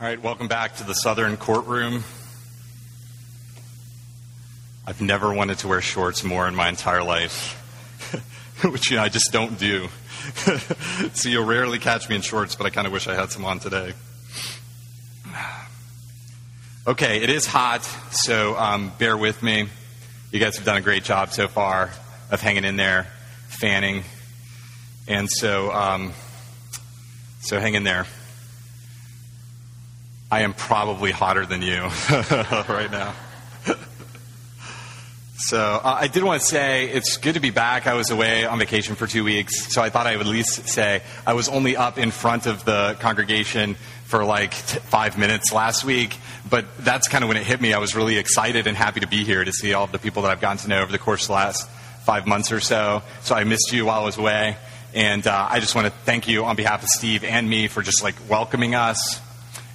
All right, welcome back to the Southern Courtroom. I've never wanted to wear shorts more in my entire life, which you know, I just don't do. so you'll rarely catch me in shorts, but I kind of wish I had some on today. Okay, it is hot, so um, bear with me. You guys have done a great job so far of hanging in there, fanning, and so um, so hang in there. I am probably hotter than you right now. so uh, I did want to say it's good to be back. I was away on vacation for two weeks, so I thought I would at least say I was only up in front of the congregation for like t- five minutes last week, but that's kind of when it hit me. I was really excited and happy to be here to see all of the people that I've gotten to know over the course of the last five months or so. So I missed you while I was away. And uh, I just want to thank you on behalf of Steve and me for just like welcoming us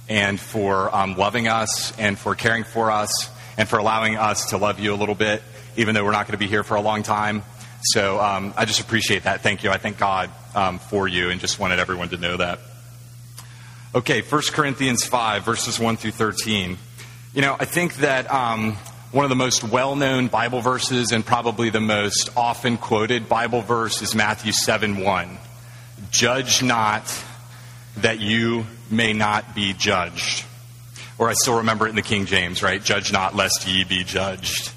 and for um, loving us and for caring for us and for allowing us to love you a little bit, even though we're not going to be here for a long time. So um, I just appreciate that. Thank you. I thank God um, for you and just wanted everyone to know that. Okay, 1 Corinthians 5, verses 1 through 13. You know, I think that um, one of the most well known Bible verses and probably the most often quoted Bible verse is Matthew 7 1. Judge not that you may not be judged. Or I still remember it in the King James, right? Judge not, lest ye be judged.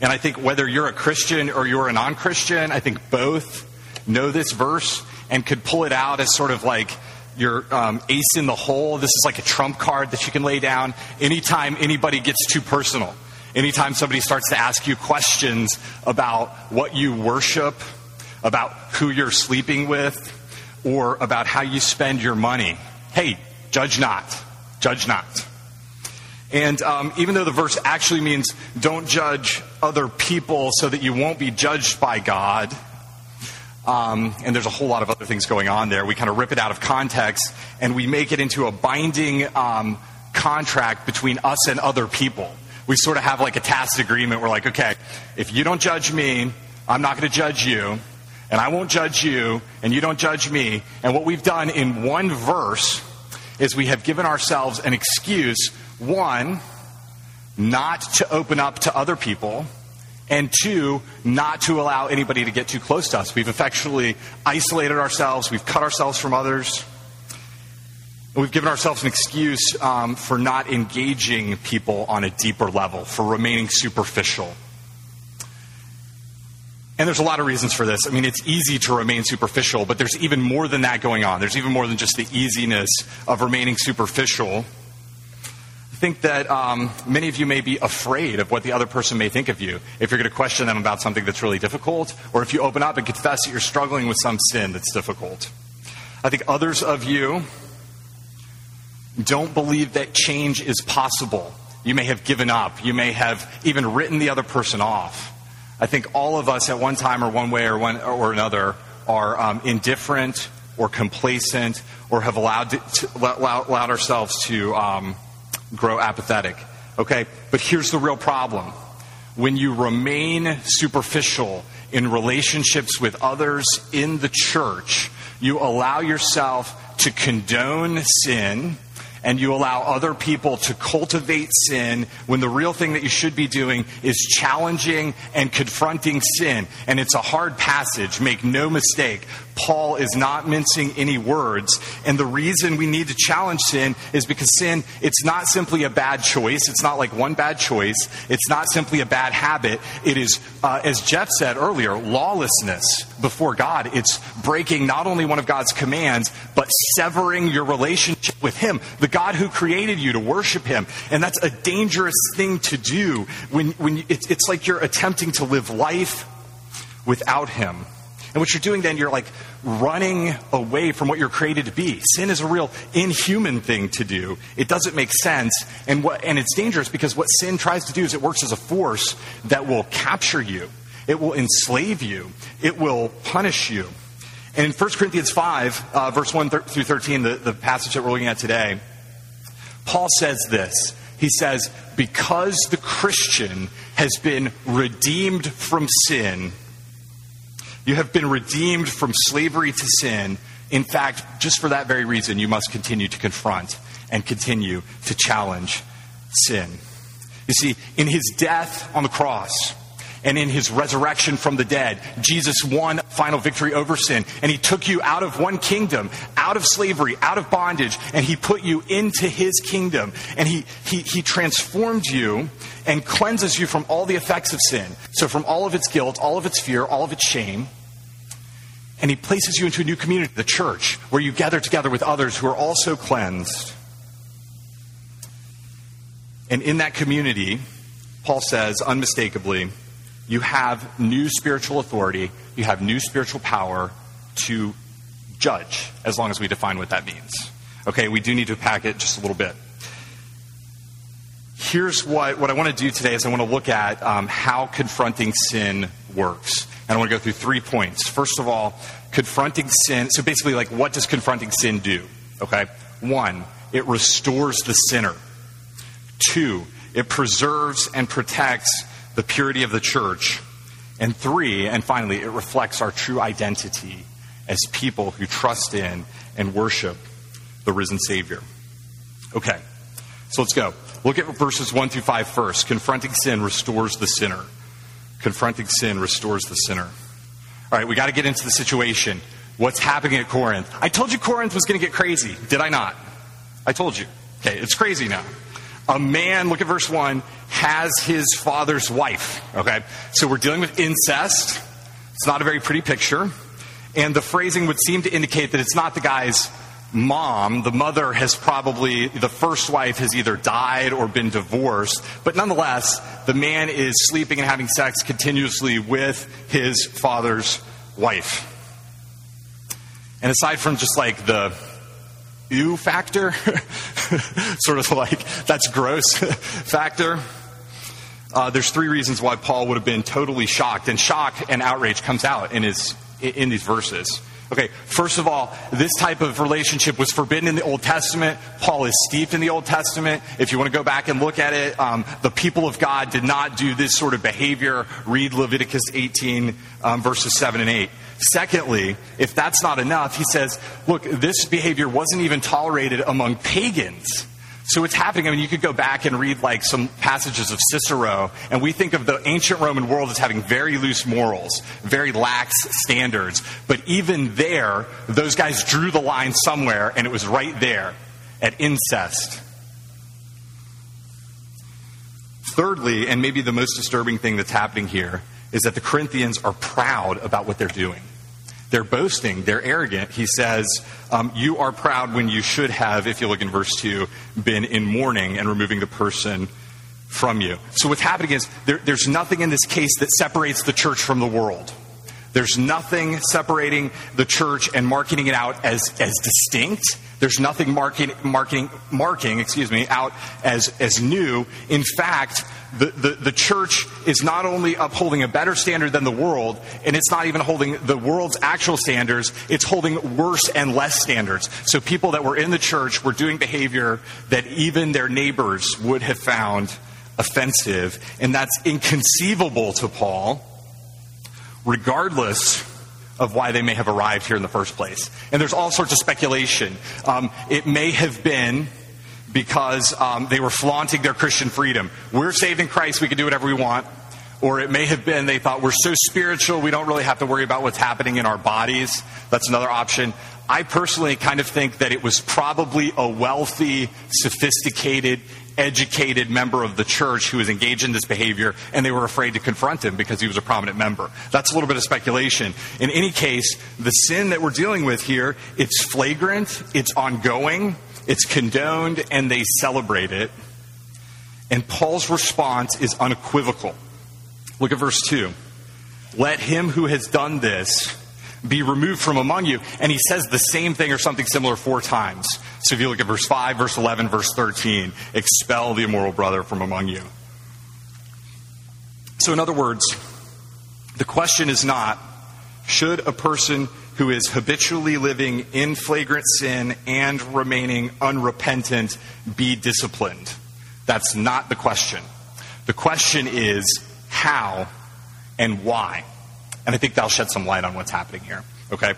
And I think whether you're a Christian or you're a non Christian, I think both know this verse and could pull it out as sort of like your um, ace in the hole. This is like a trump card that you can lay down anytime anybody gets too personal. Anytime somebody starts to ask you questions about what you worship, about who you're sleeping with, or about how you spend your money. Hey, judge not. Judge not. And um, even though the verse actually means don't judge other people so that you won't be judged by God, um, and there's a whole lot of other things going on there, we kind of rip it out of context and we make it into a binding um, contract between us and other people. We sort of have like a tacit agreement. We're like, okay, if you don't judge me, I'm not going to judge you and I won't judge you, and you don't judge me. And what we've done in one verse is we have given ourselves an excuse one, not to open up to other people, and two, not to allow anybody to get too close to us. We've effectually isolated ourselves, we've cut ourselves from others. We've given ourselves an excuse um, for not engaging people on a deeper level, for remaining superficial. And there's a lot of reasons for this. I mean, it's easy to remain superficial, but there's even more than that going on. There's even more than just the easiness of remaining superficial. I think that um, many of you may be afraid of what the other person may think of you if you're going to question them about something that's really difficult, or if you open up and confess that you're struggling with some sin that's difficult. I think others of you don't believe that change is possible. You may have given up. You may have even written the other person off. I think all of us at one time or one way or, one, or another are um, indifferent or complacent or have allowed, to, allowed, allowed ourselves to um, grow apathetic. Okay? But here's the real problem. When you remain superficial in relationships with others in the church, you allow yourself to condone sin and you allow other people to cultivate sin when the real thing that you should be doing is challenging and confronting sin. And it's a hard passage, make no mistake. Paul is not mincing any words. And the reason we need to challenge sin is because sin, it's not simply a bad choice. It's not like one bad choice. It's not simply a bad habit. It is, uh, as Jeff said earlier, lawlessness before God. It's breaking not only one of God's commands, but severing your relationship with Him, the God who created you to worship Him. And that's a dangerous thing to do when, when it's, it's like you're attempting to live life without Him. And what you're doing then, you're like running away from what you're created to be. Sin is a real inhuman thing to do. It doesn't make sense. And, what, and it's dangerous because what sin tries to do is it works as a force that will capture you, it will enslave you, it will punish you. And in 1 Corinthians 5, uh, verse 1 through 13, the, the passage that we're looking at today, Paul says this. He says, Because the Christian has been redeemed from sin, you have been redeemed from slavery to sin. In fact, just for that very reason, you must continue to confront and continue to challenge sin. You see, in his death on the cross, and in his resurrection from the dead, Jesus won final victory over sin. And he took you out of one kingdom, out of slavery, out of bondage, and he put you into his kingdom. And he, he, he transformed you and cleanses you from all the effects of sin. So, from all of its guilt, all of its fear, all of its shame. And he places you into a new community, the church, where you gather together with others who are also cleansed. And in that community, Paul says unmistakably, you have new spiritual authority, you have new spiritual power to judge, as long as we define what that means. Okay, we do need to pack it just a little bit. Here's what, what I want to do today is I want to look at um, how confronting sin works. And I want to go through three points. First of all, confronting sin. So basically, like, what does confronting sin do? Okay? One, it restores the sinner. Two, it preserves and protects the purity of the church. And three, and finally, it reflects our true identity as people who trust in and worship the risen Savior. Okay, so let's go. Look at verses 1 through 5 first. Confronting sin restores the sinner. Confronting sin restores the sinner. All right, we got to get into the situation. What's happening at Corinth? I told you Corinth was going to get crazy, did I not? I told you. Okay, it's crazy now a man, look at verse 1, has his father's wife. Okay? So we're dealing with incest. It's not a very pretty picture. And the phrasing would seem to indicate that it's not the guy's mom. The mother has probably, the first wife has either died or been divorced. But nonetheless, the man is sleeping and having sex continuously with his father's wife. And aside from just like the ew factor, sort of like that's gross factor. Uh, there's three reasons why Paul would have been totally shocked, and shock and outrage comes out in his in these verses. Okay, first of all, this type of relationship was forbidden in the Old Testament. Paul is steeped in the Old Testament. If you want to go back and look at it, um, the people of God did not do this sort of behavior. Read Leviticus 18, um, verses 7 and 8. Secondly, if that's not enough, he says, look, this behavior wasn't even tolerated among pagans. So it's happening. I mean, you could go back and read like some passages of Cicero, and we think of the ancient Roman world as having very loose morals, very lax standards. But even there, those guys drew the line somewhere, and it was right there at incest. Thirdly, and maybe the most disturbing thing that's happening here, is that the Corinthians are proud about what they're doing. They're boasting, they're arrogant. He says, um, You are proud when you should have, if you look in verse 2, been in mourning and removing the person from you. So what's happening is there, there's nothing in this case that separates the church from the world. There's nothing separating the church and marketing it out as, as distinct. There's nothing marking, marking, marking, excuse me, out as, as new. In fact, the, the, the church is not only upholding a better standard than the world, and it's not even holding the world's actual standards, it's holding worse and less standards. So people that were in the church were doing behavior that even their neighbors would have found offensive, and that's inconceivable to Paul, regardless of why they may have arrived here in the first place. And there's all sorts of speculation. Um, it may have been because um, they were flaunting their Christian freedom. We're saved in Christ, we can do whatever we want. Or it may have been they thought we're so spiritual, we don't really have to worry about what's happening in our bodies. That's another option. I personally kind of think that it was probably a wealthy, sophisticated, educated member of the church who was engaged in this behavior, and they were afraid to confront him because he was a prominent member. That's a little bit of speculation. In any case, the sin that we're dealing with here, it's flagrant, it's ongoing, it's condoned and they celebrate it. And Paul's response is unequivocal. Look at verse 2. Let him who has done this be removed from among you. And he says the same thing or something similar four times. So if you look at verse 5, verse 11, verse 13, expel the immoral brother from among you. So, in other words, the question is not should a person who is habitually living in flagrant sin and remaining unrepentant be disciplined? That's not the question. The question is how and why. And I think that'll shed some light on what's happening here. Okay?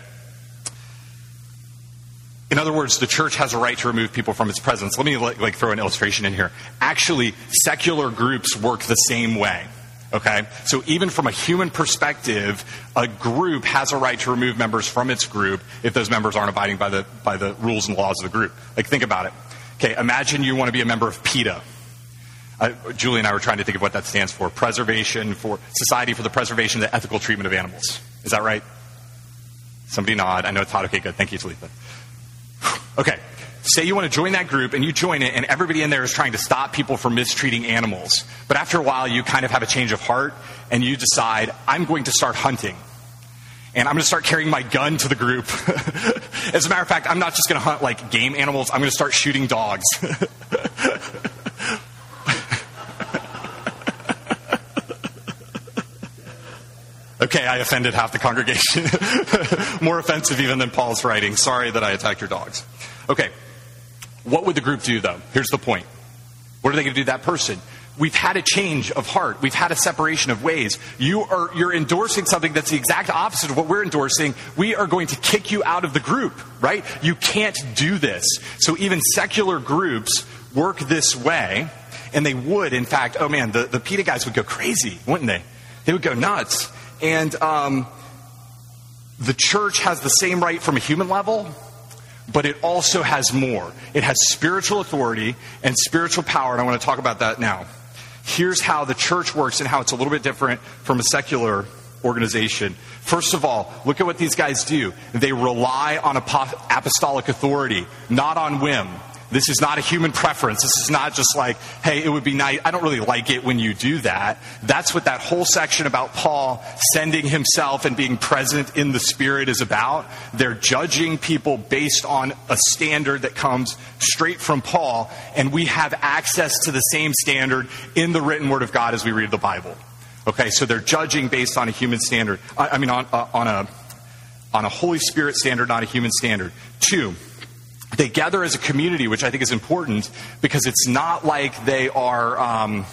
In other words, the church has a right to remove people from its presence. Let me like, throw an illustration in here. Actually, secular groups work the same way. Okay? So even from a human perspective, a group has a right to remove members from its group if those members aren't abiding by the, by the rules and laws of the group. Like, think about it. Okay, imagine you want to be a member of PETA. Uh, Julie and I were trying to think of what that stands for. Preservation for Society for the Preservation of the Ethical Treatment of Animals. Is that right? Somebody nod. I know it's hot. Okay, good. Thank you, Talitha. Okay, say you want to join that group and you join it and everybody in there is trying to stop people from mistreating animals. But after a while, you kind of have a change of heart and you decide, I'm going to start hunting. And I'm going to start carrying my gun to the group. As a matter of fact, I'm not just going to hunt like game animals, I'm going to start shooting dogs. Okay, I offended half the congregation. More offensive even than Paul's writing. Sorry that I attacked your dogs. Okay, what would the group do, though? Here's the point. What are they going to do to that person? We've had a change of heart. We've had a separation of ways. You are, you're endorsing something that's the exact opposite of what we're endorsing. We are going to kick you out of the group, right? You can't do this. So even secular groups work this way, and they would, in fact, oh man, the, the PETA guys would go crazy, wouldn't they? They would go nuts. And um, the church has the same right from a human level but it also has more. It has spiritual authority and spiritual power, and I want to talk about that now. Here's how the church works and how it's a little bit different from a secular organization. First of all, look at what these guys do. They rely on apostolic authority, not on whim. This is not a human preference. This is not just like, hey, it would be nice. I don't really like it when you do that. That's what that whole section about Paul sending himself and being present in the Spirit is about. They're judging people based on a standard that comes straight from Paul, and we have access to the same standard in the written Word of God as we read the Bible. Okay, so they're judging based on a human standard. I, I mean, on, uh, on, a, on a Holy Spirit standard, not a human standard. Two, they gather as a community, which I think is important because it's not like they are, um,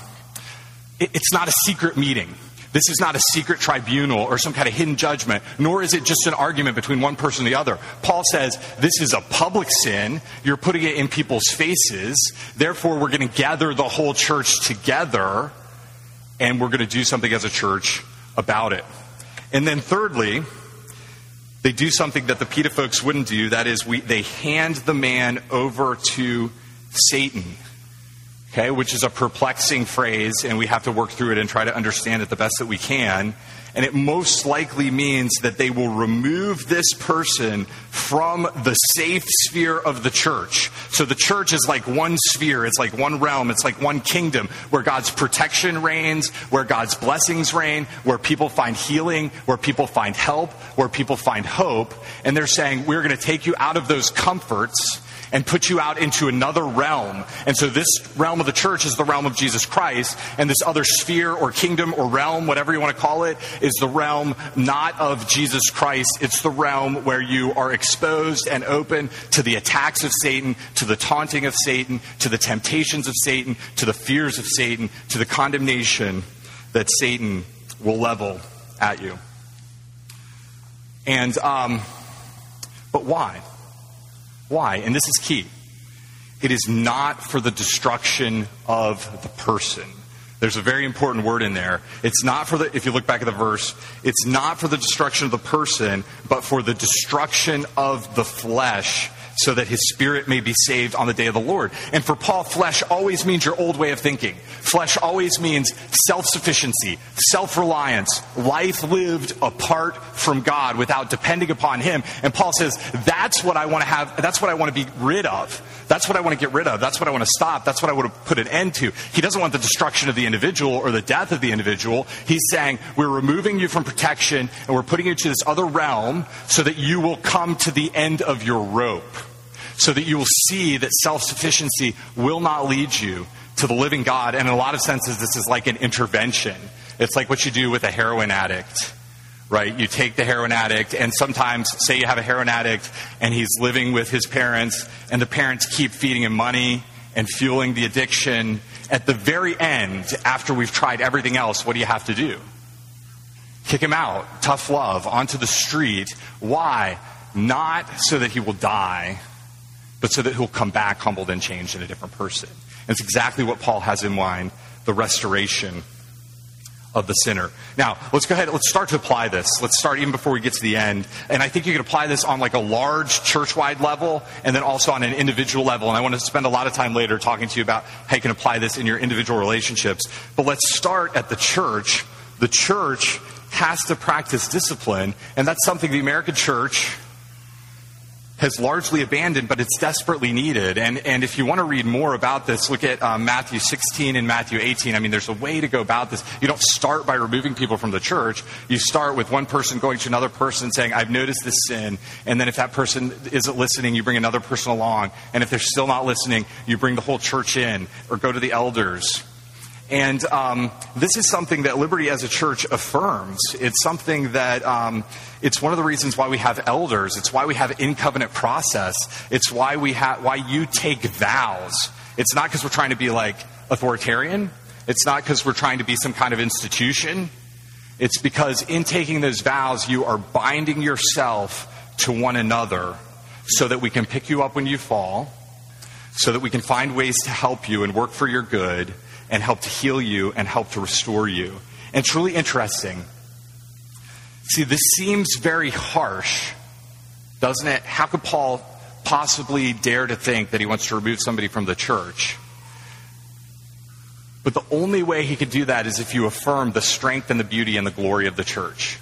it, it's not a secret meeting. This is not a secret tribunal or some kind of hidden judgment, nor is it just an argument between one person and the other. Paul says this is a public sin. You're putting it in people's faces. Therefore, we're going to gather the whole church together and we're going to do something as a church about it. And then, thirdly, they do something that the PETA folks wouldn't do. That is, we, they hand the man over to Satan. Okay, which is a perplexing phrase, and we have to work through it and try to understand it the best that we can. And it most likely means that they will remove this person from the safe sphere of the church. So the church is like one sphere, it's like one realm, it's like one kingdom where God's protection reigns, where God's blessings reign, where people find healing, where people find help, where people find hope. And they're saying, we're going to take you out of those comforts and put you out into another realm. And so this realm of the church is the realm of Jesus Christ, and this other sphere or kingdom or realm, whatever you want to call it, is the realm not of Jesus Christ. It's the realm where you are exposed and open to the attacks of Satan, to the taunting of Satan, to the temptations of Satan, to the fears of Satan, to the condemnation that Satan will level at you. And, um, but why? Why? And this is key. It is not for the destruction of the person. There's a very important word in there. It's not for the, if you look back at the verse, it's not for the destruction of the person, but for the destruction of the flesh so that his spirit may be saved on the day of the Lord. And for Paul, flesh always means your old way of thinking. Flesh always means self sufficiency, self reliance, life lived apart from God without depending upon him. And Paul says, that's what I want to have, that's what I want to be rid of. That's what I want to get rid of. That's what I want to stop. That's what I want to put an end to. He doesn't want the destruction of the individual or the death of the individual. He's saying, we're removing you from protection and we're putting you to this other realm so that you will come to the end of your rope so that you will see that self sufficiency will not lead you to the living God. And in a lot of senses, this is like an intervention. It's like what you do with a heroin addict, right? You take the heroin addict, and sometimes, say you have a heroin addict and he's living with his parents, and the parents keep feeding him money and fueling the addiction. At the very end, after we've tried everything else, what do you have to do? Kick him out, tough love, onto the street. Why? Not so that he will die but so that he'll come back humbled and changed in a different person. And it's exactly what Paul has in mind the restoration of the sinner. Now, let's go ahead, let's start to apply this. Let's start even before we get to the end. And I think you can apply this on like a large church wide level and then also on an individual level. And I want to spend a lot of time later talking to you about how you can apply this in your individual relationships. But let's start at the church. The church has to practice discipline, and that's something the American church has largely abandoned, but it's desperately needed. And, and if you want to read more about this, look at um, Matthew 16 and Matthew 18. I mean, there's a way to go about this. You don't start by removing people from the church. You start with one person going to another person saying, I've noticed this sin. And then if that person isn't listening, you bring another person along. And if they're still not listening, you bring the whole church in or go to the elders. And um, this is something that Liberty as a church affirms. It's something that um, it's one of the reasons why we have elders. It's why we have in covenant process. It's why we have why you take vows. It's not because we're trying to be like authoritarian. It's not because we're trying to be some kind of institution. It's because in taking those vows, you are binding yourself to one another so that we can pick you up when you fall, so that we can find ways to help you and work for your good and help to heal you and help to restore you. And really interesting. See, this seems very harsh, doesn't it? How could Paul possibly dare to think that he wants to remove somebody from the church? But the only way he could do that is if you affirm the strength and the beauty and the glory of the church.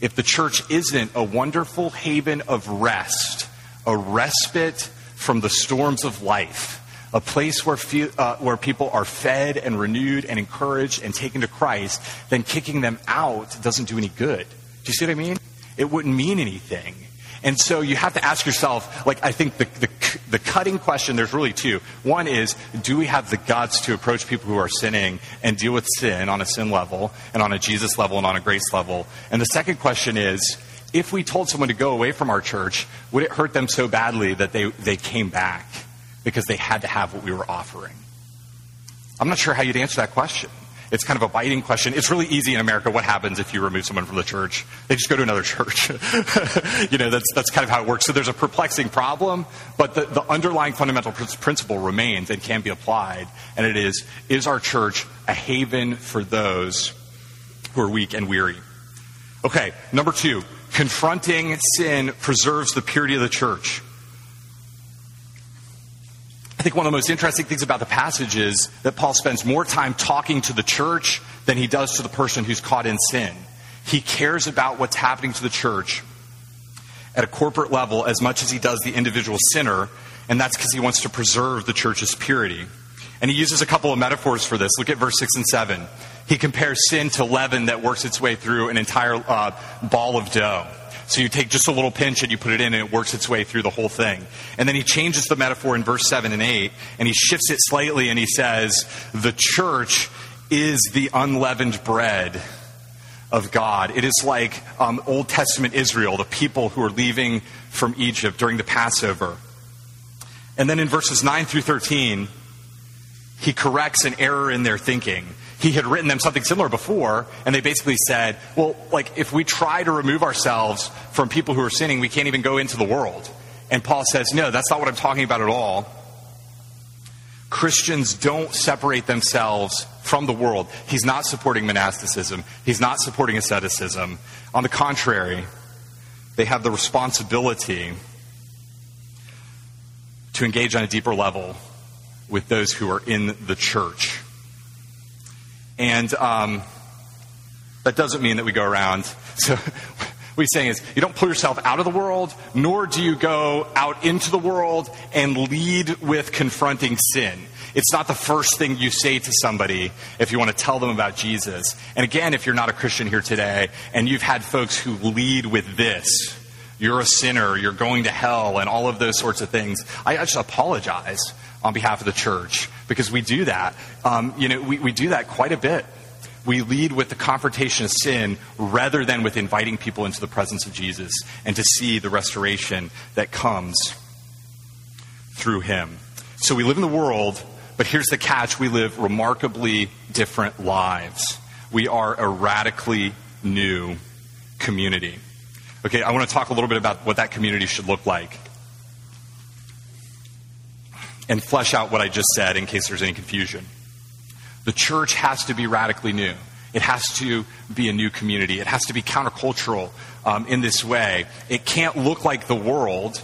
If the church isn't a wonderful haven of rest, a respite from the storms of life, a place where, uh, where people are fed and renewed and encouraged and taken to Christ, then kicking them out doesn't do any good. Do you see what I mean? It wouldn't mean anything. And so you have to ask yourself, like, I think the, the, the, cutting question, there's really two. One is, do we have the guts to approach people who are sinning and deal with sin on a sin level and on a Jesus level and on a grace level? And the second question is, if we told someone to go away from our church, would it hurt them so badly that they, they came back? Because they had to have what we were offering? I'm not sure how you'd answer that question. It's kind of a biting question. It's really easy in America. What happens if you remove someone from the church? They just go to another church. you know, that's, that's kind of how it works. So there's a perplexing problem, but the, the underlying fundamental principle remains and can be applied. And it is, is our church a haven for those who are weak and weary? Okay, number two, confronting sin preserves the purity of the church. I think one of the most interesting things about the passage is that Paul spends more time talking to the church than he does to the person who's caught in sin. He cares about what's happening to the church at a corporate level as much as he does the individual sinner, and that's because he wants to preserve the church's purity. And he uses a couple of metaphors for this. Look at verse 6 and 7. He compares sin to leaven that works its way through an entire uh, ball of dough. So you take just a little pinch and you put it in and it works its way through the whole thing. And then he changes the metaphor in verse 7 and 8 and he shifts it slightly and he says, The church is the unleavened bread of God. It is like um, Old Testament Israel, the people who are leaving from Egypt during the Passover. And then in verses 9 through 13, he corrects an error in their thinking he had written them something similar before, and they basically said, well, like, if we try to remove ourselves from people who are sinning, we can't even go into the world. And Paul says, no, that's not what I'm talking about at all. Christians don't separate themselves from the world. He's not supporting monasticism, he's not supporting asceticism. On the contrary, they have the responsibility to engage on a deeper level with those who are in the church. And um, that doesn't mean that we go around. So what he's saying is you don't pull yourself out of the world, nor do you go out into the world and lead with confronting sin. It's not the first thing you say to somebody if you want to tell them about Jesus. And again, if you're not a Christian here today and you've had folks who lead with this, you're a sinner, you're going to hell, and all of those sorts of things, I just apologize on behalf of the church because we do that. Um, you know, we, we do that quite a bit. We lead with the confrontation of sin rather than with inviting people into the presence of Jesus and to see the restoration that comes through him. So we live in the world, but here's the catch we live remarkably different lives. We are a radically new community. Okay, I want to talk a little bit about what that community should look like. And flesh out what I just said in case there's any confusion. The church has to be radically new. It has to be a new community. It has to be countercultural um, in this way. It can't look like the world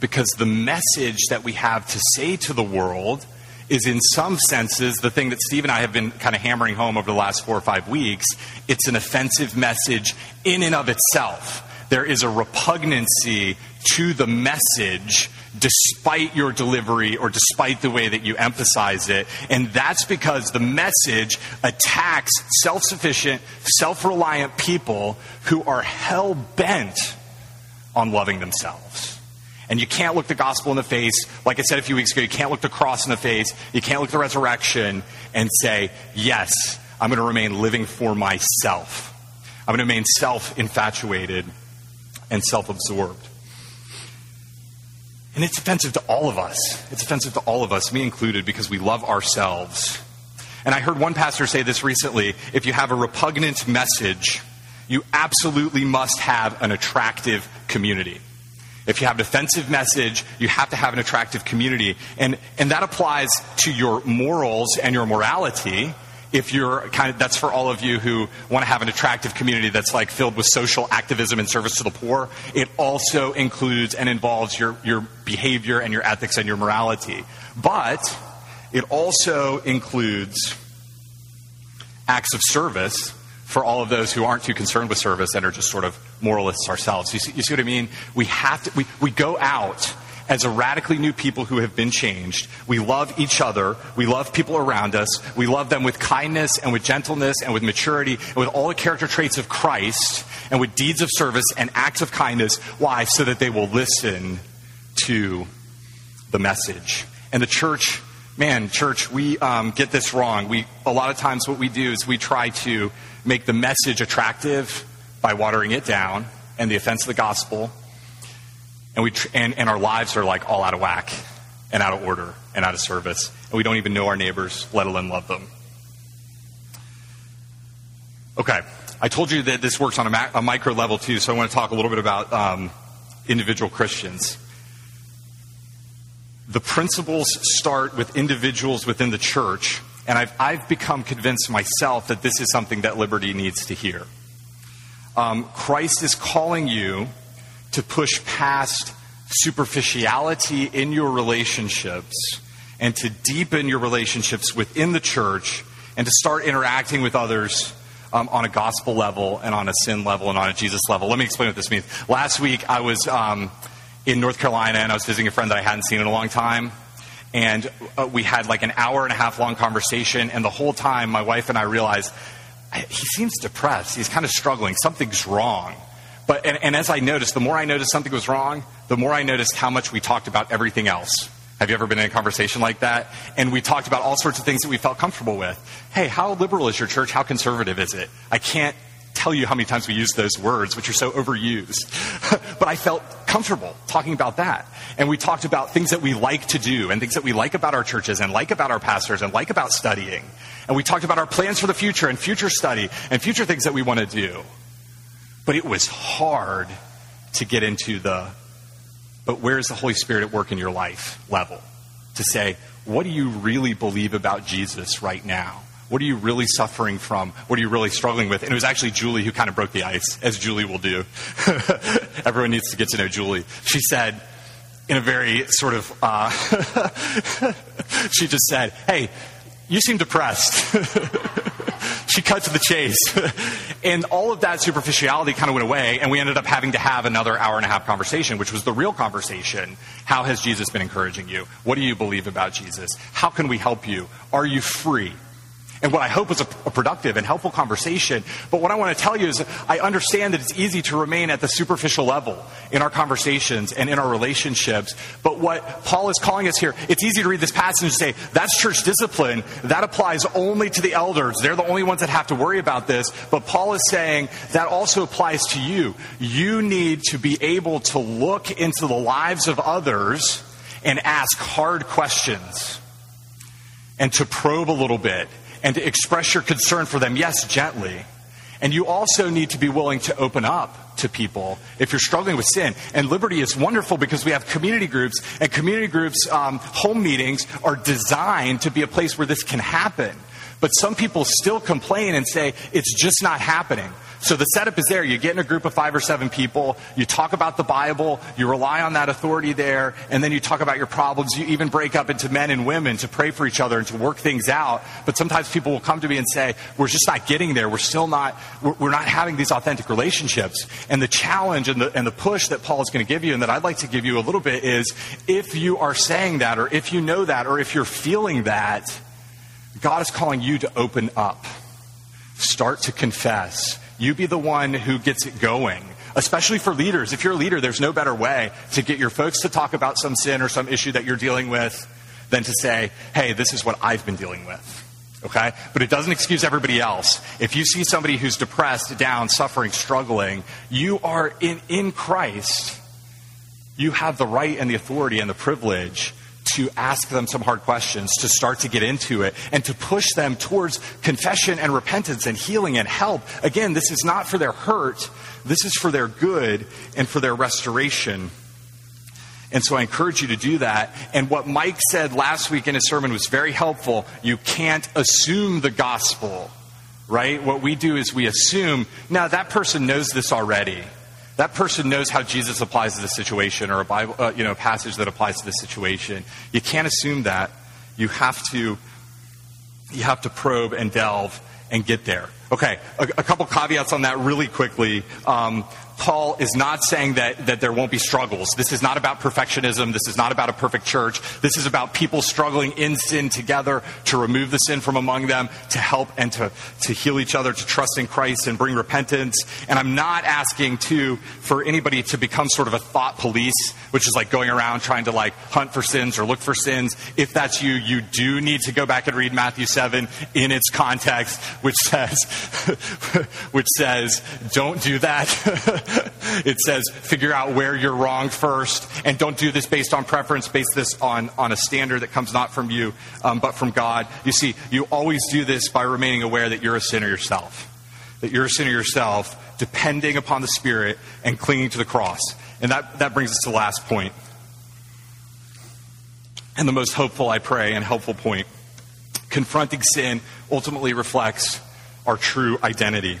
because the message that we have to say to the world is, in some senses, the thing that Steve and I have been kind of hammering home over the last four or five weeks. It's an offensive message in and of itself. There is a repugnancy to the message despite your delivery or despite the way that you emphasize it. And that's because the message attacks self sufficient, self reliant people who are hell bent on loving themselves. And you can't look the gospel in the face. Like I said a few weeks ago, you can't look the cross in the face. You can't look the resurrection and say, yes, I'm going to remain living for myself. I'm going to remain self infatuated and self absorbed. And it's offensive to all of us. It's offensive to all of us, me included, because we love ourselves. And I heard one pastor say this recently if you have a repugnant message, you absolutely must have an attractive community. If you have an offensive message, you have to have an attractive community. And, and that applies to your morals and your morality if you're kind of that's for all of you who want to have an attractive community that's like filled with social activism and service to the poor it also includes and involves your your behavior and your ethics and your morality. But it also includes acts of service for all of those who aren't too concerned with service and are just sort of moralists ourselves. You see, you see what i mean? We have to we, we go out as a radically new people who have been changed. We love each other. We love people around us. We love them with kindness and with gentleness and with maturity and with all the character traits of Christ and with deeds of service and acts of kindness. Why? So that they will listen to the message. And the church, man, church, we um, get this wrong. We, a lot of times what we do is we try to make the message attractive by watering it down and the offense of the gospel and, we tr- and, and our lives are like all out of whack and out of order and out of service. And we don't even know our neighbors, let alone love them. Okay, I told you that this works on a, ma- a micro level too, so I want to talk a little bit about um, individual Christians. The principles start with individuals within the church, and I've, I've become convinced myself that this is something that Liberty needs to hear. Um, Christ is calling you to push past superficiality in your relationships and to deepen your relationships within the church and to start interacting with others um, on a gospel level and on a sin level and on a Jesus level. Let me explain what this means. Last week, I was um, in North Carolina and I was visiting a friend that I hadn't seen in a long time. And uh, we had like an hour and a half long conversation. And the whole time, my wife and I realized he seems depressed. He's kind of struggling. Something's wrong. But, and, and as I noticed, the more I noticed something was wrong, the more I noticed how much we talked about everything else. Have you ever been in a conversation like that? And we talked about all sorts of things that we felt comfortable with. Hey, how liberal is your church? How conservative is it? I can't tell you how many times we use those words, which are so overused. but I felt comfortable talking about that. And we talked about things that we like to do and things that we like about our churches and like about our pastors and like about studying. And we talked about our plans for the future and future study and future things that we want to do. But it was hard to get into the, but where is the Holy Spirit at work in your life level? To say, what do you really believe about Jesus right now? What are you really suffering from? What are you really struggling with? And it was actually Julie who kind of broke the ice, as Julie will do. Everyone needs to get to know Julie. She said, in a very sort of, uh, she just said, Hey, you seem depressed. she cut to the chase. and all of that superficiality kind of went away, and we ended up having to have another hour and a half conversation, which was the real conversation. How has Jesus been encouraging you? What do you believe about Jesus? How can we help you? Are you free? And what I hope is a, productive and helpful conversation. But what I want to tell you is I understand that it's easy to remain at the superficial level in our conversations and in our relationships. But what Paul is calling us here, it's easy to read this passage and say, that's church discipline. That applies only to the elders. They're the only ones that have to worry about this. But Paul is saying that also applies to you. You need to be able to look into the lives of others and ask hard questions and to probe a little bit and to express your concern for them, yes, gently. And you also need to be willing to open up to people if you're struggling with sin. And Liberty is wonderful because we have community groups, and community groups, um, home meetings are designed to be a place where this can happen. But some people still complain and say it's just not happening. So the setup is there. You get in a group of five or seven people, you talk about the Bible, you rely on that authority there, and then you talk about your problems. You even break up into men and women to pray for each other and to work things out. But sometimes people will come to me and say, we're just not getting there. We're still not, we're, not having these authentic relationships. And the challenge and the, and the push that Paul is going to give you and that I'd like to give you a little bit is if you are saying that or if you know that or if you're feeling that, God is calling you to open up. Start to confess. You be the one who gets it going. Especially for leaders. If you're a leader, there's no better way to get your folks to talk about some sin or some issue that you're dealing with than to say, hey, this is what I've been dealing with. Okay? But it doesn't excuse everybody else. If you see somebody who's depressed, down, suffering, struggling, you are in, in Christ. You have the right and the authority and the privilege to ask them some hard questions, to start to get into it, and to push them towards confession and repentance and healing and help. Again, this is not for their hurt, this is for their good and for their restoration. And so I encourage you to do that. And what Mike said last week in his sermon was very helpful. You can't assume the gospel, right? What we do is we assume, now that person knows this already that person knows how Jesus applies to the situation or a Bible, uh, you know, a passage that applies to the situation. You can't assume that. You have to, you have to probe and delve and get there. Okay, a, a couple caveats on that really quickly. Um, Paul is not saying that, that there won't be struggles. This is not about perfectionism. This is not about a perfect church. This is about people struggling in sin together to remove the sin from among them, to help and to, to heal each other, to trust in Christ and bring repentance. And I'm not asking to, for anybody to become sort of a thought police, which is like going around trying to like hunt for sins or look for sins. If that's you, you do need to go back and read Matthew 7 in its context, which says, which says, don't do that. it says figure out where you're wrong first, and don't do this based on preference, base this on, on a standard that comes not from you, um, but from God. You see, you always do this by remaining aware that you're a sinner yourself. That you're a sinner yourself, depending upon the Spirit and clinging to the cross. And that, that brings us to the last point. And the most hopeful, I pray, and helpful point. Confronting sin ultimately reflects our true identity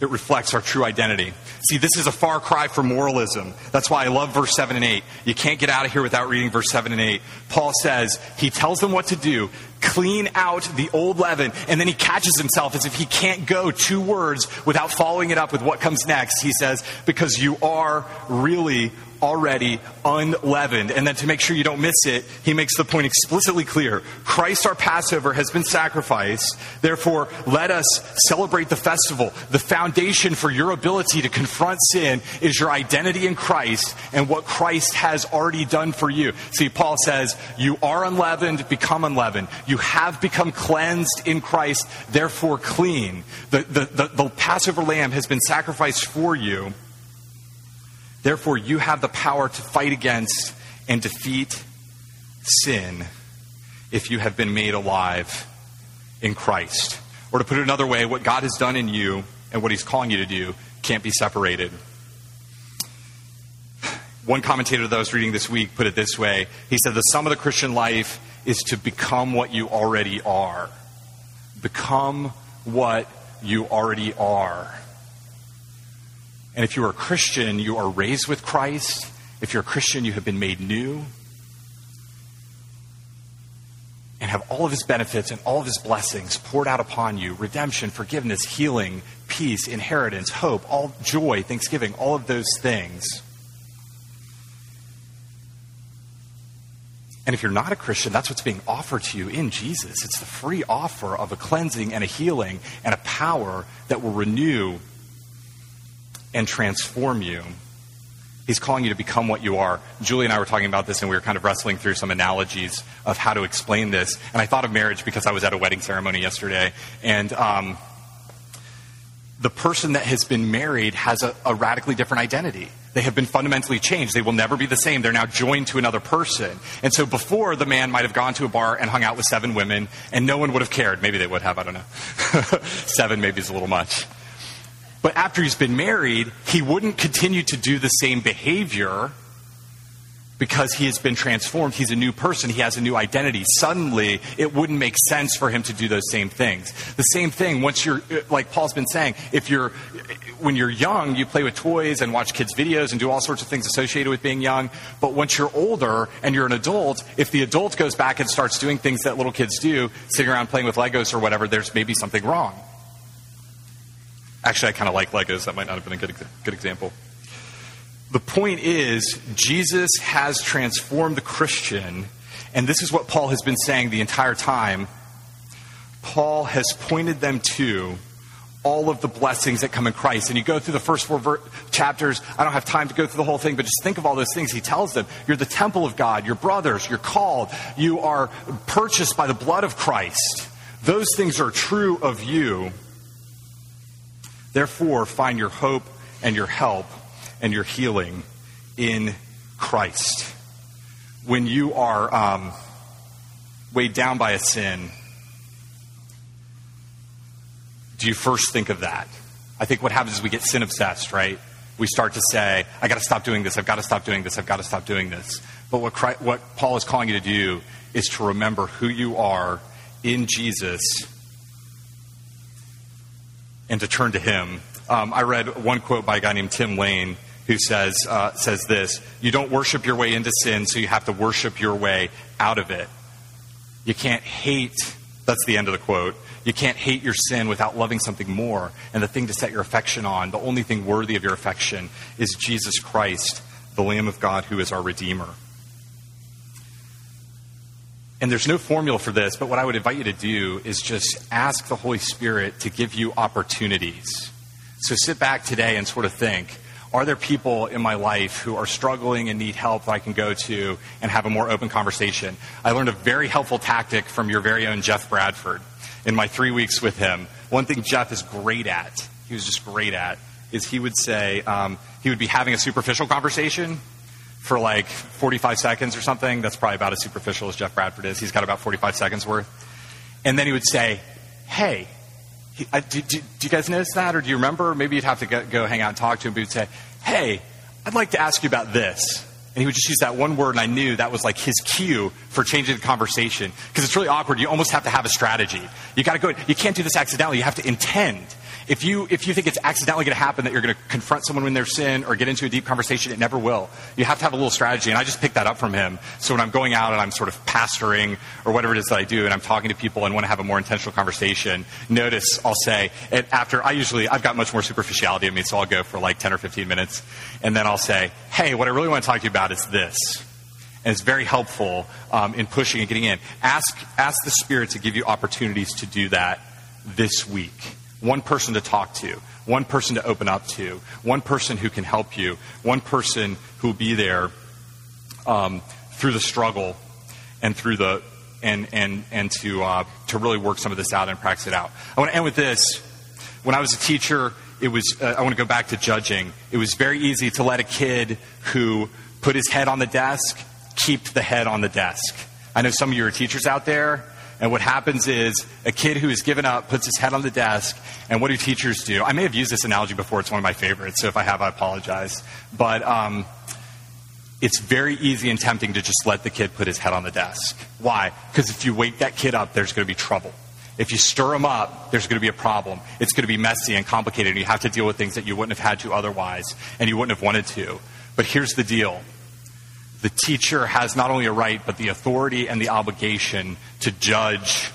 it reflects our true identity. See, this is a far cry from moralism. That's why I love verse 7 and 8. You can't get out of here without reading verse 7 and 8. Paul says, he tells them what to do, clean out the old leaven, and then he catches himself as if he can't go two words without following it up with what comes next. He says, because you are really already unleavened. And then to make sure you don't miss it, he makes the point explicitly clear. Christ, our Passover, has been sacrificed. Therefore, let us celebrate the festival. The foundation for your ability to confront sin is your identity in Christ and what Christ has already done for you. See, Paul says, You are unleavened, become unleavened. You have become cleansed in Christ, therefore clean. The, the, the, the Passover lamb has been sacrificed for you. Therefore, you have the power to fight against and defeat sin if you have been made alive in Christ. Or to put it another way, what God has done in you and what He's calling you to do can't be separated. One commentator that I was reading this week put it this way He said, The sum of the Christian life is to become what you already are. Become what you already are. And if you are a Christian, you are raised with Christ. If you're a Christian, you have been made new and have all of his benefits and all of his blessings poured out upon you redemption, forgiveness, healing, peace, inheritance, hope, all joy, thanksgiving, all of those things. And if you're not a Christian, that's what's being offered to you in Jesus. It's the free offer of a cleansing and a healing and a power that will renew and transform you. He's calling you to become what you are. Julie and I were talking about this, and we were kind of wrestling through some analogies of how to explain this. And I thought of marriage because I was at a wedding ceremony yesterday. And um, the person that has been married has a, a radically different identity. They have been fundamentally changed. They will never be the same. They're now joined to another person. And so before, the man might have gone to a bar and hung out with seven women, and no one would have cared. Maybe they would have, I don't know. seven maybe is a little much. But after he's been married, he wouldn't continue to do the same behavior because he has been transformed. He's a new person. He has a new identity. Suddenly, it wouldn't make sense for him to do those same things. The same thing, once you're, uh, like Paul's been saying, if you're, uh, when you're young, you play with toys and watch kids' videos and do all sorts of things associated with being young. But once you're older and you're an adult, if the adult goes back and starts doing things that little kids do, sitting around playing with Legos or whatever, there's maybe something wrong. Actually, I kind of like Legos. That might not have been a good, good example. The point is, Jesus has transformed the Christian, and this is what Paul has been saying the entire time. Paul has pointed them to all of the blessings that come in Christ. And you go through the first four ver- chapters. I don't have time to go through the whole thing, but just think of all those things. He tells them, You're the temple of God, you're brothers, you're called, you are purchased by the blood of Christ. Those things are true of you. Therefore, find your hope and your help and your healing in Christ. When you are um, weighed down by a sin, do you first think of that? I think what happens is we get sin obsessed, right? We start to say, I got to stop doing this, I've got to stop doing this, I've got to stop doing this. But what, Christ, what Paul is calling you to do is to remember who you are in Jesus and to turn to Him. Um, I read one quote by a guy named Tim Lane who says, uh, says this You don't worship your way into sin, so you have to worship your way out of it. You can't hate, that's the end of the quote. You can't hate your sin without loving something more. And the thing to set your affection on, the only thing worthy of your affection, is Jesus Christ, the Lamb of God who is our Redeemer. And there's no formula for this, but what I would invite you to do is just ask the Holy Spirit to give you opportunities. So sit back today and sort of think are there people in my life who are struggling and need help that I can go to and have a more open conversation? I learned a very helpful tactic from your very own Jeff Bradford in my three weeks with him. One thing Jeff is great at, he was just great at, is he would say, um, he would be having a superficial conversation for like 45 seconds or something. That's probably about as superficial as Jeff Bradford is. He's got about 45 seconds worth. And then he would say, Hey, he, I, do, do, do, you guys notice that? Or do you remember? Maybe you'd have to go, go hang out and talk to him, but he'd say, Hey, I'd like to ask you about this. And he would just use that one word, and I knew that was like his cue for changing the conversation. Because it's really awkward. You almost have to have a strategy. You got to go, you can't do this accidentally. You have to intend. If you, if you think it's accidentally going to happen that you're going to confront someone in their sin or get into a deep conversation, it never will. You have to have a little strategy. And I just picked that up from him. So when I'm going out and I'm sort of pastoring or whatever it is that I do, and I'm talking to people and want to have a more intentional conversation, notice I'll say, after I usually, I've got much more superficiality in me, so I'll go for like 10 or 15 minutes. And then I'll say, hey, what I really want to talk to you about is this and it's very helpful um, in pushing and getting in. Ask, ask the Spirit to give you opportunities to do that this week one person to talk to, one person to open up to, one person who can help you, one person who will be there um, through the struggle and through the and and and to uh, to really work some of this out and practice it out. I want to end with this. When I was a teacher, it was uh, I want to go back to judging. It was very easy to let a kid who put his head on the desk keep the head on the desk. I know some of you are teachers out there and what happens is a kid who has given up puts his head on the desk, and what do teachers do? I may have used this analogy before, it's one of my favorites, so if I have, I apologize. But um, it's very easy and tempting to just let the kid put his head on the desk. Why? Because if you wake that kid up, there's going to be trouble. If you stir him up, there's going to be a problem. It's going to be messy and complicated, and you have to deal with things that you wouldn't have had to otherwise, and you wouldn't have wanted to. But here's the deal the teacher has not only a right, but the authority and the obligation to judge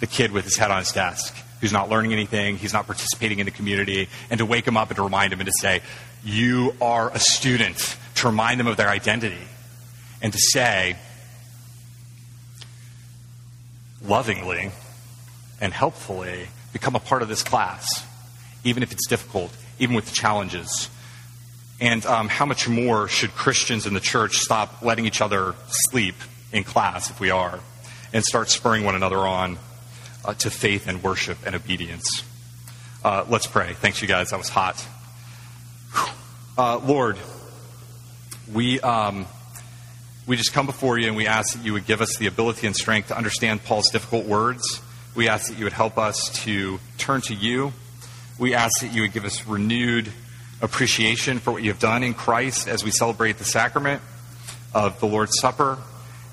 the kid with his head on his desk who's not learning anything, he's not participating in the community, and to wake him up and to remind him and to say, You are a student, to remind them of their identity, and to say, lovingly and helpfully, become a part of this class, even if it's difficult, even with the challenges and um, how much more should Christians in the church stop letting each other sleep in class, if we are, and start spurring one another on uh, to faith and worship and obedience? Uh, let's pray. Thanks, you guys. That was hot. Uh, Lord, we, um, we just come before you and we ask that you would give us the ability and strength to understand Paul's difficult words. We ask that you would help us to turn to you We ask that you would give us renewed appreciation for what you have done in Christ as we celebrate the sacrament of the Lord's Supper.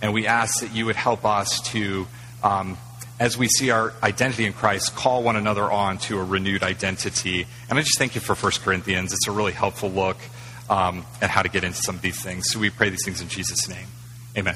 And we ask that you would help us to, um, as we see our identity in Christ, call one another on to a renewed identity. And I just thank you for 1 Corinthians. It's a really helpful look um, at how to get into some of these things. So we pray these things in Jesus' name. Amen.